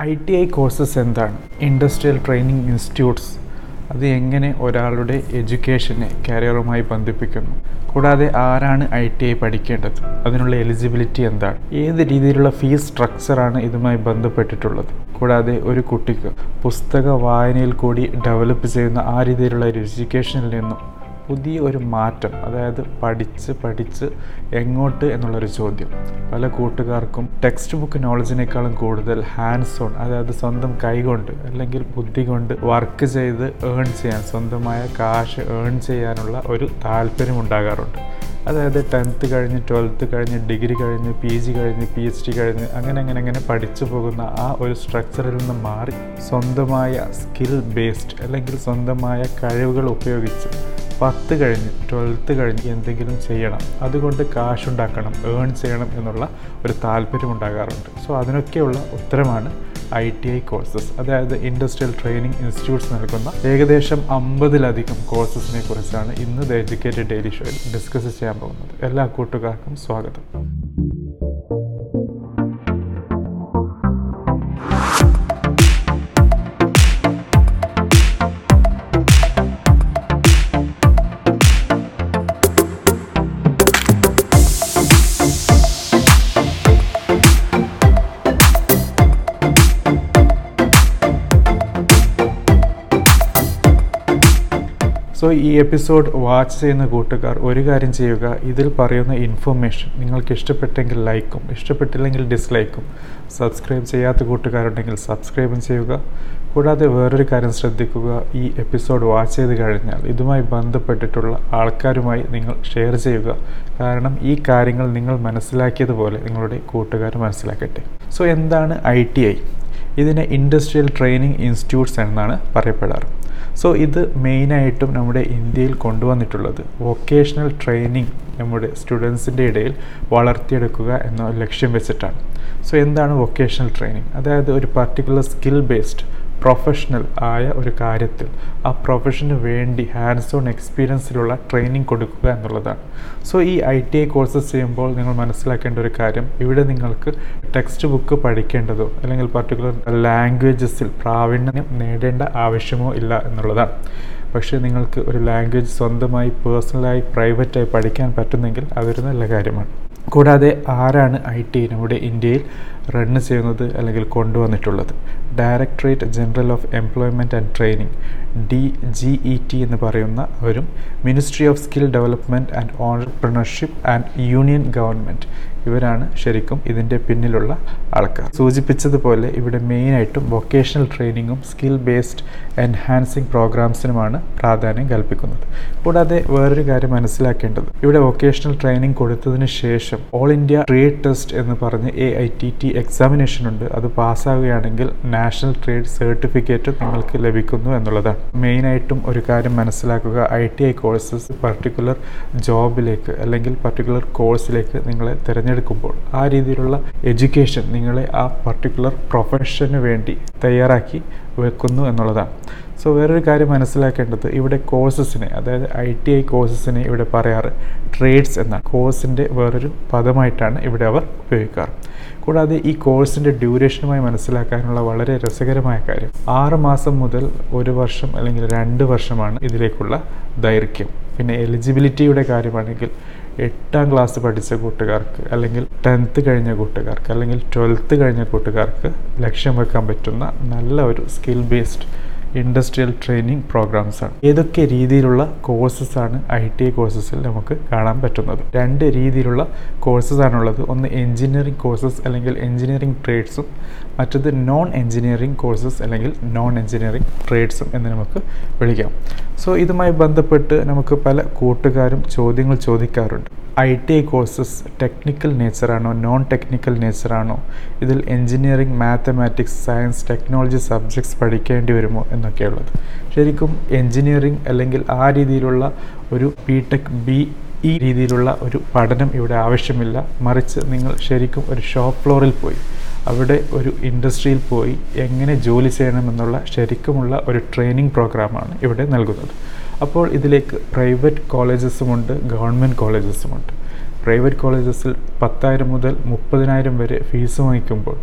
I T I courses എന്താണ്? Industrial training institutes അത് എങ്ങനെ ഒരാളുടെ എഡ്യൂക്കേഷനെ കരിയറുമായി ബന്ധിപ്പിക്കുന്നു? കൂടാതെ ആരാണ് ഐ ടി ഐ പഠിക്കേണ്ടത്? അതിനുള്ള എലിജിബിലിറ്റി എന്താണ്? ഏത് രീതിയിലുള്ള ഫീസ് സ്ട്രക്ചറാണ് ഇതുമായി ബന്ധപ്പെട്ടിട്ടുള്ളത്? കൂടാതെ ഒരു കുട്ടിക്ക് പുസ്തക വായനയിൽ കൂടി ഡെവലപ്പ് ചെയ്യുന്ന ആ രീതിയിലുള്ള ഒരു എഡ്യൂക്കേഷനിൽ നിന്നും പുതിയ ഒരു മാറ്റം അതായത് പഠിച്ച് പഠിച്ച് എങ്ങോട്ട് എന്നുള്ളൊരു ചോദ്യം. പല കൂട്ടുകാർക്കും ടെക്സ്റ്റ് ബുക്ക് നോളജിനേക്കാളും കൂടുതൽ ഹാൻഡ്സ് ഓൺ അതായത് സ്വന്തം കൈകൊണ്ട് അല്ലെങ്കിൽ ബുദ്ധി കൊണ്ട് വർക്ക് ചെയ്ത് ഏൺ ചെയ്യാൻ സ്വന്തമായ കാശ് ഏൺ ചെയ്യാനുള്ള ഒരു താല്പര്യം ഉണ്ടാകാറുണ്ട്. അതായത് ടെൻത്ത് കഴിഞ്ഞ് ട്വൽത്ത് കഴിഞ്ഞ് ഡിഗ്രി കഴിഞ്ഞ് പി ജി കഴിഞ്ഞ് പി എച്ച് ഡി കഴിഞ്ഞ് അങ്ങനെ അങ്ങനെ അങ്ങനെ പഠിച്ചു പോകുന്ന ആ ഒരു സ്ട്രക്ചറിൽ നിന്ന് മാറി സ്വന്തമായ സ്കിൽ ബേസ്ഡ് അല്ലെങ്കിൽ സ്വന്തമായ കഴിവുകൾ ഉപയോഗിച്ച് പത്ത് കഴിഞ്ഞ് ട്വൽത്ത് കഴിഞ്ഞ് എന്തെങ്കിലും ചെയ്യണം. അതുകൊണ്ട് കാശുണ്ടാക്കണം ഏൺ ചെയ്യണം എന്നുള്ള ഒരു താല്പര്യം ഉണ്ടാകാറുണ്ട്. സോ അതിനൊക്കെയുള്ള ഉത്തരമാണ് ഐ ടി ഐ കോഴ്സസ് അതായത് ഇൻഡസ്ട്രിയൽ ട്രെയിനിങ് ഇൻസ്റ്റിറ്റ്യൂട്ട്സ് നൽകുന്ന ഏകദേശം അമ്പതിലധികം കോഴ്സസിനെ കുറിച്ചാണ് ഇന്ന് ദ എഡ്യൂക്കേറ്റഡ് ഡെയിലി ഷോയിൽ ഡിസ്കസ് ചെയ്യാൻ പോകുന്നത്. എല്ലാ കൂട്ടുകാർക്കും സ്വാഗതം. സോ ഈ എപ്പിസോഡ് വാച്ച് ചെയ്യുന്ന കൂട്ടുകാർ ഒരു കാര്യം ചെയ്യുക ഇതിൽ പറയുന്ന ഇൻഫർമേഷൻ നിങ്ങൾക്ക് ഇഷ്ടപ്പെട്ടെങ്കിൽ ലൈക്കും ഇഷ്ടപ്പെട്ടില്ലെങ്കിൽ ഡിസ്ലൈക്കും സബ്സ്ക്രൈബ് ചെയ്യാത്ത കൂട്ടുകാരുണ്ടെങ്കിൽ സബ്സ്ക്രൈബും ചെയ്യുക. കൂടാതെ വേറൊരു കാര്യം ശ്രദ്ധിക്കുക ഈ എപ്പിസോഡ് വാച്ച് ചെയ്ത് കഴിഞ്ഞാൽ ഇതുമായി ബന്ധപ്പെട്ടിട്ടുള്ള ആൾക്കാരുമായി നിങ്ങൾ ഷെയർ ചെയ്യുക. കാരണം ഈ കാര്യങ്ങൾ നിങ്ങൾ മനസ്സിലാക്കിയതുപോലെ നിങ്ങളുടെ കൂട്ടുകാർ മനസ്സിലാക്കട്ടെ. സോ എന്താണ് ഐ ടി ഐ ഇതിനെ ഇൻഡസ്ട്രിയൽ ട്രെയിനിങ് ഇൻസ്റ്റിറ്റ്യൂട്ട്സ് എന്നാണ് പറയപ്പെടാറ്. സോ ഇത് മെയിനായിട്ടും നമ്മുടെ ഇന്ത്യയിൽ കൊണ്ടുവന്നിട്ടുള്ളത് വൊക്കേഷണൽ ട്രെയിനിങ് നമ്മുടെ സ്റ്റുഡൻസിന്റെ ഇടയിൽ വളർത്തിയെടുക്കുക എന്ന ലക്ഷ്യം വെച്ചിട്ടാണ്. സോ എന്താണ് വൊക്കേഷണൽ ട്രെയിനിങ്? അതായത് ഒരു പർട്ടിക്കുലർ സ്കിൽ ബേസ്ഡ് പ്രൊഫഷണൽ ആയ ഒരു കാര്യത്തിൽ ആ പ്രൊഫഷന് വേണ്ടി ഹാൻഡ്സ് ഓൺ എക്സ്പീരിയൻസിലുള്ള ട്രെയിനിങ് കൊടുക്കുക എന്നുള്ളതാണ്. സോ ഈ ഐ ടി ഐ കോഴ്സസ് ചെയ്യുമ്പോൾ നിങ്ങൾ മനസ്സിലാക്കേണ്ട ഒരു കാര്യം ഇവിടെ നിങ്ങൾക്ക് ടെക്സ്റ്റ് ബുക്ക് പഠിക്കേണ്ടതോ അല്ലെങ്കിൽ പർട്ടിക്കുലർ ലാംഗ്വേജസിൽ പ്രാവീണ്യം നേടേണ്ട ആവശ്യമോ ഇല്ല എന്നുള്ളതാണ്. പക്ഷേ നിങ്ങൾക്ക് ഒരു ലാംഗ്വേജ് സ്വന്തമായി പേഴ്സണലായി പ്രൈവറ്റായി പഠിക്കാൻ പറ്റുന്നെങ്കിൽ അതൊരു നല്ല കാര്യമാണ്. കൂടാതെ ആരാണ് ഐ ടി നമ്മുടെ ഇന്ത്യയിൽ? റൺ ചെയ്യുന്നത് അല്ലെങ്കിൽ കൊണ്ടുവന്നിട്ടുള്ളത്. Directorate general of employment and training D G E T എന്ന് പറയുന്ന അവരും ministry of skill development and entrepreneurship and union government ഇവരാണ് ശരിക്കും ഇതിന്റെ പിന്നിലുള്ള ആൾക്കാർ. സൂചിപ്പിച്ചതുപോലെ ഇവിടെ മെയിനായിട്ടും വൊക്കേഷണൽ ട്രെയിനിങ്ങും സ്കിൽ ബേസ്ഡ് എൻഹാൻസിങ് പ്രോഗ്രാംസിനുമാണ് പ്രാധാന്യം കൽപ്പിക്കുന്നത്. കൂടാതെ വേറൊരു കാര്യം മനസ്സിലാക്കേണ്ടത്. ഇവിടെ വൊക്കേഷണൽ ട്രെയിനിങ് കൊടുത്തതിന് ശേഷം ഓൾ ഇന്ത്യ ട്രേഡ് ടെസ്റ്റ് എന്ന് പറഞ്ഞ് A I T T examination ഉണ്ട്. അത് പാസ്സാവുകയാണെങ്കിൽ നാഷണൽ ട്രേഡ് സർട്ടിഫിക്കറ്റ് നിങ്ങൾക്ക് ലഭിക്കുന്നു എന്നുള്ളതാണ്. മെയിനായിട്ടും ഒരു കാര്യം മനസ്സിലാക്കുക. I T I courses particular ജോബിലേക്ക് അല്ലെങ്കിൽ പർട്ടിക്കുലർ കോഴ്സിലേക്ക് നിങ്ങളെ തിരഞ്ഞെടുക്കുമ്പോൾ ആ രീതിയിലുള്ള എഡ്യൂക്കേഷൻ നിങ്ങളെ ആ പർട്ടിക്കുലർ പ്രൊഫഷന് വേണ്ടി തയ്യാറാക്കി വെക്കുന്നു എന്നുള്ളതാണ്. സോ വേറൊരു കാര്യം മനസ്സിലാക്കേണ്ടത് ഇവിടെ കോഴ്സസിനെ അതായത് ഐ ടി ഐ കോഴ്സസിനെ ഇവിടെ പറയാറ് ട്രേഡ്സ് എന്നാണ്. കോഴ്സിന്റെ വേറൊരു പദമായിട്ടാണ് ഇവിടെ അവർ ഉപയോഗിക്കാറ്. കൂടാതെ ഈ കോഴ്സിന്റെ ഡ്യൂറേഷനുമായി മനസ്സിലാക്കാനുള്ള വളരെ രസകരമായ കാര്യം ആറ് മാസം മുതൽ ഒരു വർഷം അല്ലെങ്കിൽ രണ്ട് വർഷമാണ് ഇതിലേക്കുള്ള ദൈർഘ്യം. പിന്നെ എലിജിബിലിറ്റിയുടെ കാര്യമാണെങ്കിൽ എട്ടാം ക്ലാസ് പഠിച്ച കൂട്ടുകാർക്ക് അല്ലെങ്കിൽ ടെൻത്ത് കഴിഞ്ഞ കൂട്ടുകാർക്ക് അല്ലെങ്കിൽ ട്വൽത്ത് കഴിഞ്ഞ കൂട്ടുകാർക്ക് ലക്ഷ്യം വെക്കാൻ പറ്റുന്ന നല്ല ഒരു skill based industrial training programmes ആണ്. ഏതൊക്കെ രീതിയിലുള്ള കോഴ്സസ് ആണ് ഐ ടി ഐ കോഴ്സസിൽ നമുക്ക് കാണാൻ പറ്റുന്നത്? രണ്ട് രീതിയിലുള്ള കോഴ്സസ് ആണുള്ളത്. ഒന്ന് എഞ്ചിനീയറിംഗ് കോഴ്സസ് അല്ലെങ്കിൽ എഞ്ചിനീയറിംഗ് ട്രേഡ്സും മറ്റത് നോൺ എഞ്ചിനീയറിംഗ് കോഴ്സസ് അല്ലെങ്കിൽ നോൺ എഞ്ചിനീയറിംഗ് ട്രേഡ്സും എന്ന് നമുക്ക് വിളിക്കാം. സോ ഇതുമായി ബന്ധപ്പെട്ട് നമുക്ക് പല കൂട്ടുകാരും ചോദ്യങ്ങൾ ചോദിക്കാറുണ്ട്. I T I courses technical നേച്ചറാണോ non technical നേച്ചറാണോ ഇതിൽ engineering mathematics science technology subjects പഠിക്കേണ്ടി വരുമോ എന്നൊക്കെയുള്ളത്. ശരിക്കും എഞ്ചിനീയറിംഗ് അല്ലെങ്കിൽ ആ രീതിയിലുള്ള ഒരു ബി ടെക് ബി ഈ രീതിയിലുള്ള ഒരു പഠനം ഇവിടെ ആവശ്യമില്ല. മറിച്ച് നിങ്ങൾ ശരിക്കും ഒരു ഷോപ്പ് ഫ്ലോറിൽ പോയി അവിടെ ഒരു ഇൻഡസ്ട്രിയിൽ പോയി എങ്ങനെ ജോലി ചെയ്യണമെന്നുള്ള ശരിക്കുമുള്ള ഒരു ട്രെയിനിങ് പ്രോഗ്രാമാണ് ഇവിടെ നൽകുന്നത്. അപ്പോൾ ഇതിലേക്ക് പ്രൈവറ്റ് കോളേജസുമുണ്ട് ഗവൺമെന്റ് കോളേജസുമുണ്ട് പ്രൈവറ്റ് കോളേജസിൽ പത്തായിരം മുതൽ മുപ്പതിനായിരം വരെ ഫീസ് വാങ്ങിക്കുമ്പോൾ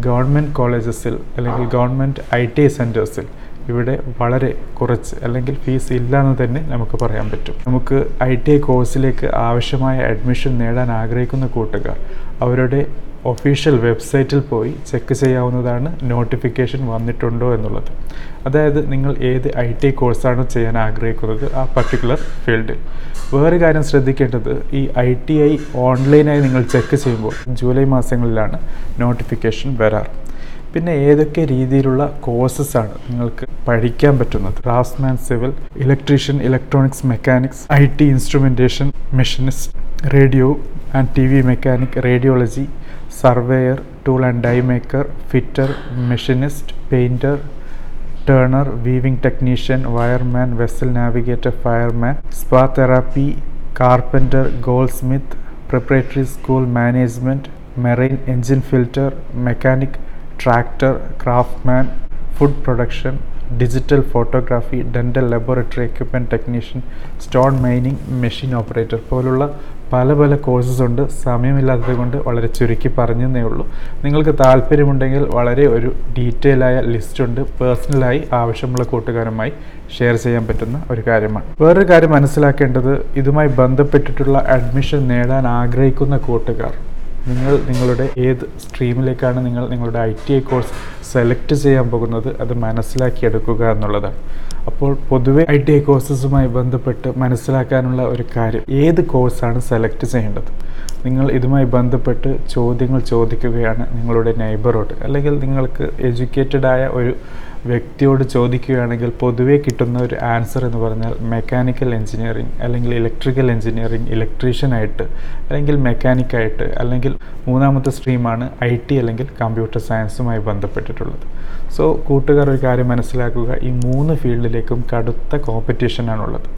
ഗവൺമെന്റ് കോളേജസിൽ അല്ലെങ്കിൽ ഗവൺമെന്റ് ഐ ടി ഐ സെന്റേഴ്സിൽ ഇവിടെ വളരെ കുറച്ച് അല്ലെങ്കിൽ ഫീസ് ഇല്ല എന്ന് തന്നെ നമുക്ക് പറയാൻ പറ്റും. നമുക്ക് ഐ ടി ഐ കോഴ്സിലേക്ക് ആവശ്യമായ അഡ്മിഷൻ നേടാൻ ആഗ്രഹിക്കുന്ന കൂട്ടുകാർ അവരുടെ ഒഫീഷ്യൽ വെബ്സൈറ്റിൽ പോയി ചെക്ക് ചെയ്യാവുന്നതാണ് നോട്ടിഫിക്കേഷൻ വന്നിട്ടുണ്ടോ എന്നുള്ളത്. അതായത് നിങ്ങൾ ഏത് ഐ ടി കോഴ്സാണോ ചെയ്യാൻ ആഗ്രഹിക്കുന്നത് ആ പർട്ടിക്കുലർ ഫീൽഡിൽ വേറെ കാര്യം ശ്രദ്ധിക്കേണ്ടത് ഈ ഐ ടി ഐ ഓൺലൈനായി നിങ്ങൾ ചെക്ക് ചെയ്യുമ്പോൾ ജൂലൈ മാസങ്ങളിലാണ് നോട്ടിഫിക്കേഷൻ വരാറ്. പിന്നെ ഏതൊക്കെ രീതിയിലുള്ള കോഴ്സസ് ആണ് നിങ്ങൾക്ക് പഠിക്കാൻ പറ്റുന്നത്? Craftsman civil electrician electronics mechanics I T instrumentation machinist radio and T V mechanic radiology surveyor tool and die maker fitter machinist painter turner weaving technician wireman vessel navigator fireman spa therapy carpenter goldsmith preparatory school management marine engine filter mechanic tractor craftsman food production digital photography dental laboratory equipment technician stone mining machine operator പോലുള്ള പല പല courses ഉണ്ട്. സമയമില്ലാത്തത് കൊണ്ട് വളരെ ചുരുക്കി പറഞ്ഞതേ ഉള്ളൂ. നിങ്ങൾക്ക് താല്പര്യമുണ്ടെങ്കിൽ വളരെ ഒരു ഡീറ്റെയിൽ ആയ ലിസ്റ്റ് ഉണ്ട്. പേഴ്സണലായി ആവശ്യമുള്ള കൂട്ടുകാരുമായി ഷെയർ ചെയ്യാൻ പറ്റുന്ന ഒരു കാര്യമാണ്. വേറൊരു കാര്യം മനസ്സിലാക്കേണ്ടത് ഇതുമായി ബന്ധപ്പെട്ടിട്ടുള്ള അഡ്മിഷൻ നേടാൻ ആഗ്രഹിക്കുന്ന കൂട്ടുകാർ. നിങ്ങൾ നിങ്ങളുടെ ഏത് സ്ട്രീമിലേക്കാണ് നിങ്ങൾ നിങ്ങളുടെ I T I course select ചെയ്യാൻ പോകുന്നത് അത് മനസ്സിലാക്കിയെടുക്കുക എന്നുള്ളതാണ്. അപ്പോൾ പൊതുവെ ഐ ടി ഐ കോഴ്സസുമായി ബന്ധപ്പെട്ട് മനസ്സിലാക്കാനുള്ള ഒരു കാര്യം ഏത് കോഴ്സാണ് സെലക്ട് ചെയ്യേണ്ടത്? നിങ്ങൾ ഇതുമായി ബന്ധപ്പെട്ട് ചോദ്യങ്ങൾ ചോദിക്കുകയാണ് നിങ്ങളുടെ നൈബറോട് അല്ലെങ്കിൽ നിങ്ങൾക്ക് എഡ്യൂക്കേറ്റഡ് ആയ ഒരു വ്യക്തിയോട് ചോദിക്കുകയാണെങ്കിൽ പൊതുവേ കിട്ടുന്ന ഒരു ആൻസർ എന്ന് പറഞ്ഞാൽ മെക്കാനിക്കൽ എഞ്ചിനീയറിംഗ് അല്ലെങ്കിൽ ഇലക്ട്രിക്കൽ എഞ്ചിനീയറിംഗ് ഇലക്ട്രീഷ്യനായിട്ട് അല്ലെങ്കിൽ മെക്കാനിക്കായിട്ട് അല്ലെങ്കിൽ മൂന്നാമത്തെ സ്ട്രീമാണ് ഐ ടി അല്ലെങ്കിൽ കമ്പ്യൂട്ടർ സയൻസുമായി ബന്ധപ്പെട്ടിട്ടുള്ളത്. സോ കൂട്ടുകാർ ഒരു കാര്യം മനസ്സിലാക്കുക ഈ മൂന്ന് ഫീൽഡിലേക്കും കടുത്ത കോമ്പറ്റീഷനാണുള്ളത്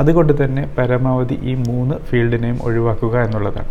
അതുകൊണ്ട് തന്നെ പരമാവധി ഈ മൂന്ന് ഫീൽഡിനെയും ഒഴിവാക്കുക എന്നുള്ളതാണ്.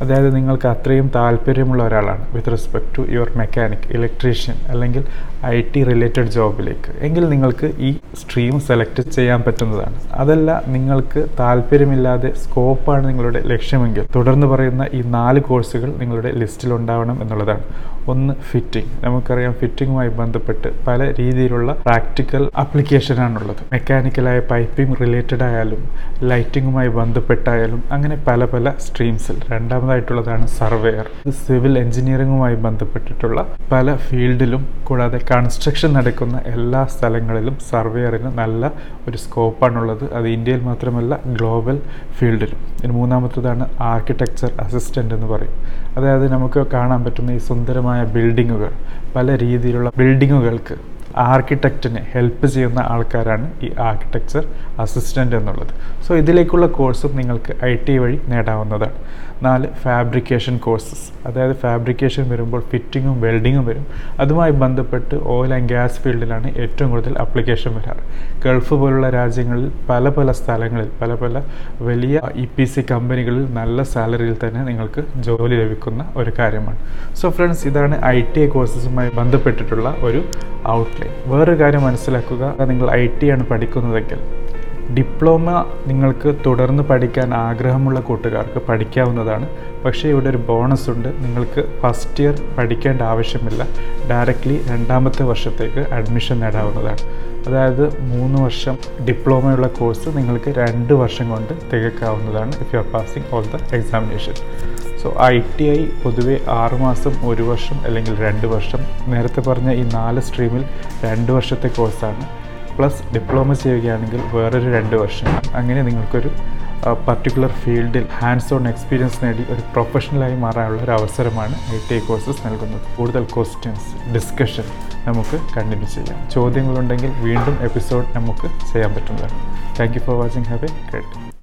അതായത് നിങ്ങൾക്ക് അത്രയും താല്പര്യമുള്ള ഒരാളാണ്. With respect to your mechanic electrician അല്ലെങ്കിൽ ഐ ടി റിലേറ്റഡ് ജോബിലേക്ക് എങ്കിൽ നിങ്ങൾക്ക് ഈ സ്ട്രീം സെലക്ട് ചെയ്യാൻ പറ്റുന്നതാണ്. അതല്ല നിങ്ങൾക്ക് താല്പര്യമില്ലാതെ സ്കോപ്പാണ് നിങ്ങളുടെ ലക്ഷ്യമെങ്കിൽ. തുടർന്ന് പറയുന്ന ഈ നാല് കോഴ്സുകൾ നിങ്ങളുടെ ലിസ്റ്റിൽ ഉണ്ടാവണം എന്നുള്ളതാണ്. ഒന്ന് ഫിറ്റിംഗ് നമുക്കറിയാം ഫിറ്റിങ്ങുമായി ബന്ധപ്പെട്ട് പല രീതിയിലുള്ള പ്രാക്ടിക്കൽ ആപ്ലിക്കേഷനാണുള്ളത് മെക്കാനിക്കലായ പൈപ്പിംഗ് റിലേറ്റഡ് ആയാലും ലൈറ്റിങ്ങുമായി ബന്ധപ്പെട്ടായാലും അങ്ങനെ പല പല സ്ട്രീംസിൽ രണ്ടാമതായിട്ടുള്ളതാണ് സർവേയർ. ഇത് സിവിൽ എഞ്ചിനീയറിംഗുമായി ബന്ധപ്പെട്ടിട്ടുള്ള പല ഫീൽഡിലും കൂടാതെ കൺസ്ട്രക്ഷൻ നടക്കുന്ന എല്ലാ സ്ഥലങ്ങളിലും സർവേയറിന് നല്ല ഒരു സ്കോപ്പാണുള്ളത് അത് ഇന്ത്യയിൽ മാത്രമല്ല ഗ്ലോബൽ ഫീൽഡിലും ഇനി മൂന്നാമത്തേതാണ് ആർക്കിടെക്ചർ അസിസ്റ്റന്റ് എന്ന് പറയും. അതായത് നമുക്ക് കാണാൻ പറ്റുന്ന ഈ സുന്ദരമായ ബിൽഡിങ്ങുകൾ പല രീതിയിലുള്ള ബിൽഡിങ്ങുകൾക്ക് ആർക്കിടെക്റ്റിനെ ഹെൽപ്പ് ചെയ്യുന്ന ആൾക്കാരാണ് ഈ ആർക്കിടെക്ചർ അസിസ്റ്റന്റ് എന്നുള്ളത്. സോ ഇതിലേക്കുള്ള കോഴ്സും നിങ്ങൾക്ക് ഐ ടി വഴി നേടാവുന്നതാണ്. നാല് ഫാബ്രിക്കേഷൻ കോഴ്സസ് അതായത് ഫാബ്രിക്കേഷൻ വരുമ്പോൾ ഫിറ്റിങ്ങും വെൽഡിങ്ങും വരും. അതുമായി ബന്ധപ്പെട്ട് ഓയിൽ ആൻഡ് ഗ്യാസ് ഫീൽഡിലാണ് ഏറ്റവും കൂടുതൽ അപ്ലിക്കേഷൻ വരാറ്. ഗൾഫ് പോലുള്ള രാജ്യങ്ങളിൽ പല പല സ്ഥലങ്ങളിൽ പല പല വലിയ ഇ പി സി കമ്പനികളിൽ നല്ല സാലറിയിൽ തന്നെ നിങ്ങൾക്ക് ജോലി ലഭിക്കുന്ന ഒരു കാര്യമാണ്. സോ ഫ്രണ്ട്സ് ഇതാണ് ഐ ടി ഐ കോഴ്സസുമായി ബന്ധപ്പെട്ടിട്ടുള്ള ഒരു ഔട്ട്ലൈൻ വേറൊരു കാര്യം മനസ്സിലാക്കുക. നിങ്ങൾ ഐ ടി ആണ് പഠിക്കുന്നതെങ്കിൽ ഡിപ്ലോമ നിങ്ങൾക്ക് തുടർന്ന് പഠിക്കാൻ ആഗ്രഹമുള്ള കൂട്ടുകാർക്ക് പഠിക്കാവുന്നതാണ്. പക്ഷേ ഇവിടെ ഒരു ബോണസ് ഉണ്ട്. നിങ്ങൾക്ക് ഫസ്റ്റ് ഇയർ പഠിക്കേണ്ട ആവശ്യമില്ല. ഡയറക്റ്റ്ലി രണ്ടാമത്തെ വർഷത്തേക്ക് അഡ്മിഷൻ നേടാവുന്നതാണ്. അതായത് മൂന്ന് വർഷം ഡിപ്ലോമയുള്ള കോഴ്സ് നിങ്ങൾക്ക് രണ്ട് വർഷം കൊണ്ട് തികക്കാവുന്നതാണ് if you are passing all the examination so I T I പൊതുവെ ആറുമാസം ഒരു വർഷം അല്ലെങ്കിൽ രണ്ട് വർഷം. നേരത്തെ പറഞ്ഞ ഈ നാല് സ്ട്രീമിൽ രണ്ട് വർഷത്തെ കോഴ്സാണ് പ്ലസ് ഡിപ്ലോമ ചെയ്യുകയാണെങ്കിൽ വേറൊരു രണ്ട് വർഷം. അങ്ങനെ നിങ്ങൾക്കൊരു പർട്ടിക്കുലർ ഫീൽഡിൽ ഹാൻഡ്സ് ഓൺ എക്സ്പീരിയൻസ് നേടി ഒരു പ്രൊഫഷണലായി മാറാനുള്ള ഒരു അവസരമാണ് ഐ ടി ഐ കോഴ്സസ് നൽകുന്നത്. കൂടുതൽ ക്വസ്റ്റ്യൻസ് ഡിസ്കഷൻ നമുക്ക് കണ്ടിന്യൂ ചെയ്യാം. ചോദ്യങ്ങളുണ്ടെങ്കിൽ വീണ്ടും എപ്പിസോഡ് നമുക്ക് ചെയ്യാൻ പറ്റുന്നതാണ്. Thank you for watching have a great